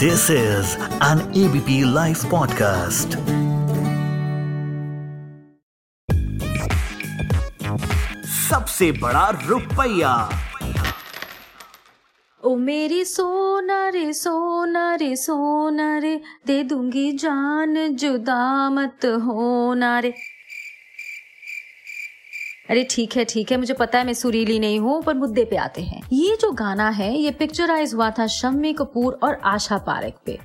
This is an ABP Life podcast. सबसे बड़ा रुपया ओ मेरी सोना रे सोना रे सोना रे दे दूँगी जान, जुदा मत होना रे अरे ठीक है ठीक है, मुझे पता है मैं सुरीली नहीं हूँ, पर मुद्दे पे आते हैं। ये जो गाना है, ये पिक्चराइज हुआ था शम्मी कपूर और आशा पारेख पे।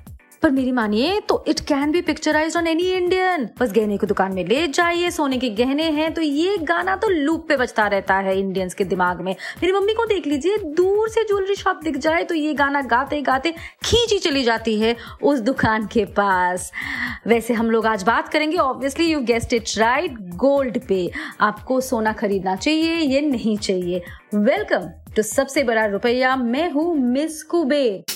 पर मेरी मानिए तो it can be picturise on any Indian बस गहने को दुकान में ले जाइए, सोने के गहने हैं तो ये गाना तो लूप पे बजता रहता है इंडियंस के दिमाग में। मेरी मम्मी को देख लीजिए, दूर से ज्वेलरी शॉप दिख जाए तो ये गाना गाते गाते खींची चली जाती है उस दुकान के पास। वैसे हम लोग आज बात करेंगे obviously you guessed it right gold पे। आपको सोना खरीदना चाहिए, ये नहीं चाहिए। वेलकम टू सबसे बड़ा रुपया, मैं हूँ मिस कुबेर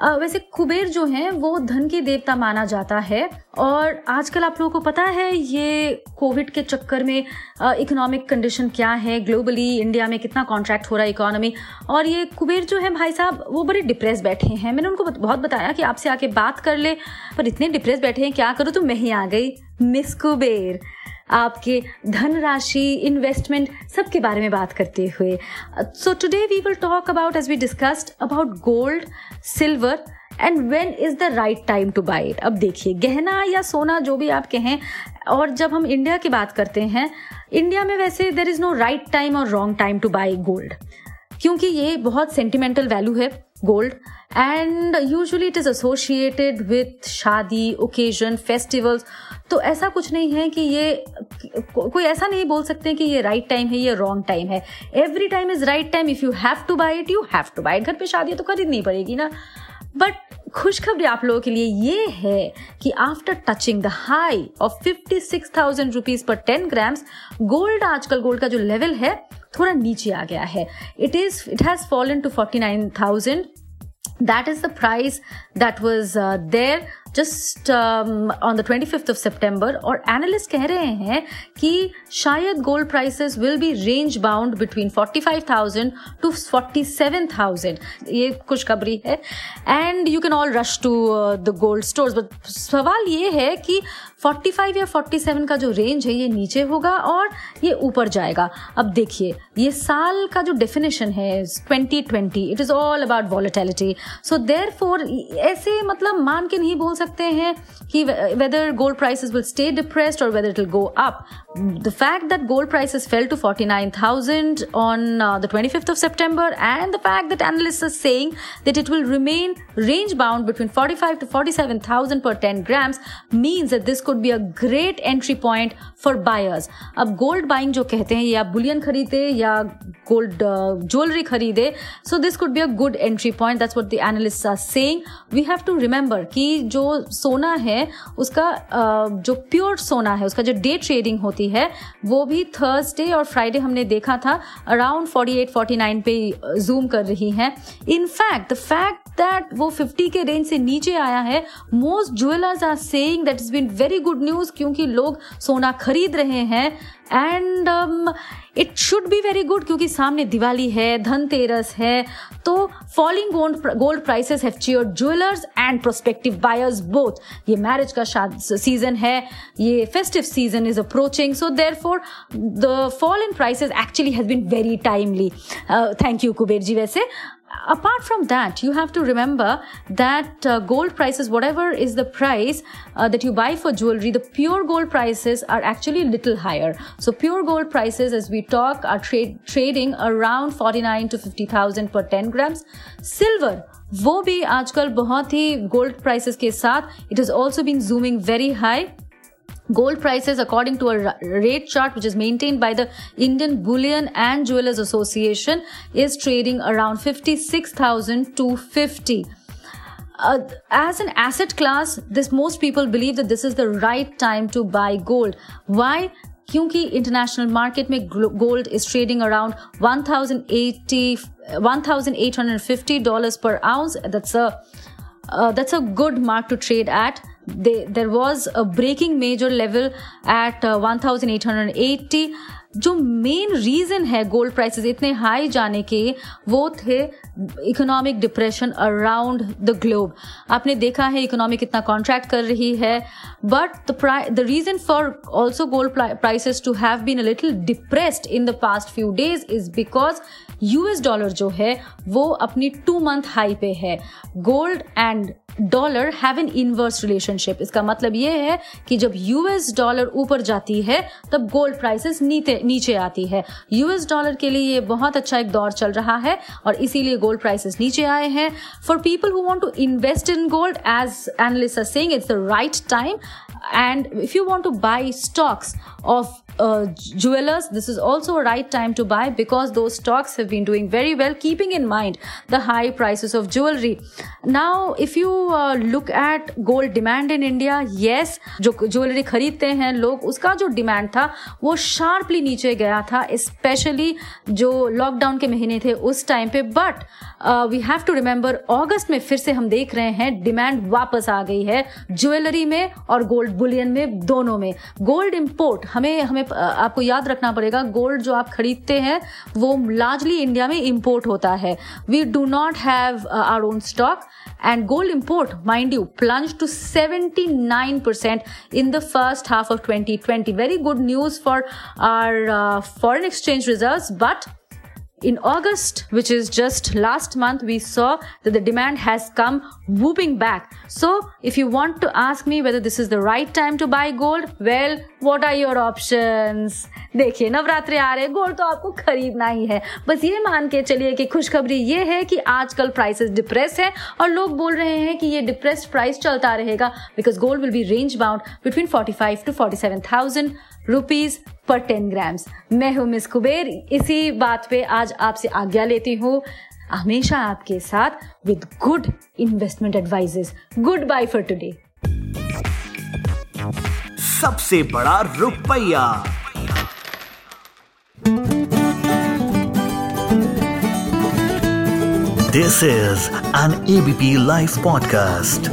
वैसे कुबेर जो है, वो धन के देवता माना जाता है। और आजकल आप लोगों को पता है, ये कोविड के चक्कर में इकोनॉमिक कंडीशन क्या है? ग्लोबली इंडिया में कितना कॉन्ट्रैक्ट हो रहा है इकोनॉमी और ये कुबेर जो है, भाई साहब, वो बड़े डिप्रेस बैठे हैं। मैंने उनको बहुत बताया कि आपसे आके बात कर ले, पर इतने डिप्रेस बैठे हैं, क्या करूँ? तो मैं ही आ गई। मिस कुबेर। आपके धनराशि इन्वेस्टमेंट सबके बारे में बात करते हुए। So today we will talk about as we discussed about gold silver and when is the right time to buy it अब देखिए, गहना या सोना जो भी आप कहें, और जब हम इंडिया की बात करते हैं इंडिया में वैसे there is no right time और wrong time to buy gold क्योंकि ये बहुत सेंटिमेंटल वैल्यू है। Gold and usually it is associated with shaadi occasion festivals तो ऐसा कुछ नहीं है कि ये को, कोई ऐसा नहीं बोल सकते कि ये राइट right टाइम है ये रॉन्ग टाइम है। Every time is right time if you have to buy it you have to buy घर पे शादी तो खरीदनी पड़ेगी ना। बट खुशखबरी आप लोगों के लिए ये है कि after touching the high of fifty six thousand rupees per ten grams gold आजकल गोल्ड का जो लेवल है, थोड़ा नीचे आ गया है। It is it has fallen to forty nine thousand that is the price that was there. Just on the twenty fifth of September और एनालिस्ट कह रहे हैं कि शायद gold prices will be range bound between forty five thousand to forty seven thousand ये खुशखबरी है। And you can all rush to the gold stores but सवाल ये है कि 45 या 47 का जो रेंज है, ये नीचे होगा और ये ऊपर जाएगा। अब देखिए, ये साल का जो डेफिनेशन है 2020 it is all about volatility so there ऐसे मतलब मान के नहीं बोल सकते सकते हैं कि whether gold prices will stay depressed or whether it will go up. The fact that gold prices fell to 49,000 on uh, the 25th of September and the fact that analysts are saying that it will remain range bound between 45 to 47,000 per 10 grams means that this could be a great entry point for buyers. अब gold buying जो कहते हैं या Boolean खरीदे या gold jewellery uh, खरीदे so this could be a good entry point that's what the analysts are saying we have to remember कि जो सोना है, उसका जो प्योर सोना है, उसका जो डे ट्रेडिंग होती है, वो भी थर्सडे और फ्राइडे हमने देखा था अराउंड 48 49 पे जूम कर रही है। इनफैक्ट द फैक्ट दैट वो 50 के रेंज से नीचे आया है most jewellers are saying that is been very good news क्योंकि लोग सोना खरीद रहे हैं। And it should be very good क्योंकि सामने दिवाली है, धनतेरस है तो falling gold gold prices have cheered jewellers and prospective buyers both ये मैरिज का सीज़न है, ये festive season is approaching so therefore the fall in prices actually has been very timely thank you Kuber ji वैसे। apart from that you have to remember that uh, gold prices whatever is the price uh, that you buy for jewelry the pure gold prices are actually a little higher so pure gold prices as we talk are trade trading around 49 to 50000 per 10 grams silver वो भी आजकल बहुत ही gold prices के साथ it is also been zooming very high Gold prices, according to a rate chart which is maintained by the Indian Bullion and Jewelers Association, is trading around 56,250. Uh, as an asset class, this most people believe that this is the right time to buy gold. Why? क्योंकि international market में gold is trading around 1080 1850 dollars per ounce that's a uh, that's a good mark to trade at they, there was a breaking major level at uh, 1880 जो main reason है gold prices इतने high जाने के वो थे economic depression around the globe आपने देखा है इकोनॉमी कितना कॉन्ट्रैक्ट कर रही है but the reason for also gold prices to have been a little depressed in the past few days is because US dollar जो है वो अपनी टू मंथ हाई पे है. Gold and dollar have an inverse relationship इसका मतलब ये है कि जब यूएस डॉलर ऊपर जाती है, तब गोल्ड प्राइसेस नीचे आती है। यूएस डॉलर के लिए ये बहुत अच्छा एक दौर चल रहा है और इसीलिए गोल्ड प्राइसेस नीचे आए हैं। For people who want to invest in gold as analyst are saying it's the right time and if you want to buy stocks of uh, jewelers this is also a right time to buy because those stocks have been doing very well keeping in mind the high prices of jewelry now if you uh, look at gold demand in india yes जो jewellery खरीदते हैं लोग उसका जो demand था वो sharply नीचे गया था स्पेशली जो लॉकडाउन के महीने थे उस टाइम पे but we have to remember अगस्त में फिर से हम देख रहे हैं डिमांड वापस आ गई है ज्वेलरी में और गोल्ड बुलियन में दोनों में गोल्ड इम्पोर्ट हमें हमें आपको याद रखना पड़ेगा गोल्ड जो आप खरीदते हैं, वो लार्जली इंडिया में इम्पोर्ट होता है। We do not have our own stock and gold import mind you plunge to seventy nine percent in the first half of twenty twenty very good news for our foreign exchange reserve but in August, which is just last month, we saw that the demand has come whooping back. So, if you want to ask me whether this is the right time to buy gold, well, what are your options? देखिए नवरात्रि आ रहे gold तो आपको खरीदना ही है बस ये मान के चलिए कि खुशखबरी ये है कि आजकल प्राइसेस डिप्रेस है और लोग बोल रहे हैं कि ये डिप्रेस्ड प्राइस चलता रहेगा because gold will be range bound between 45 to 47,000 rupees Per ten grams. मैं हूँ मिस कुबेर। इसी बात पे आज आपसे आज्ञा लेती हूँ। हमेशा आपके साथ with good investment advices good bye for today सबसे बड़ा रुपया। This is an ABP live podcast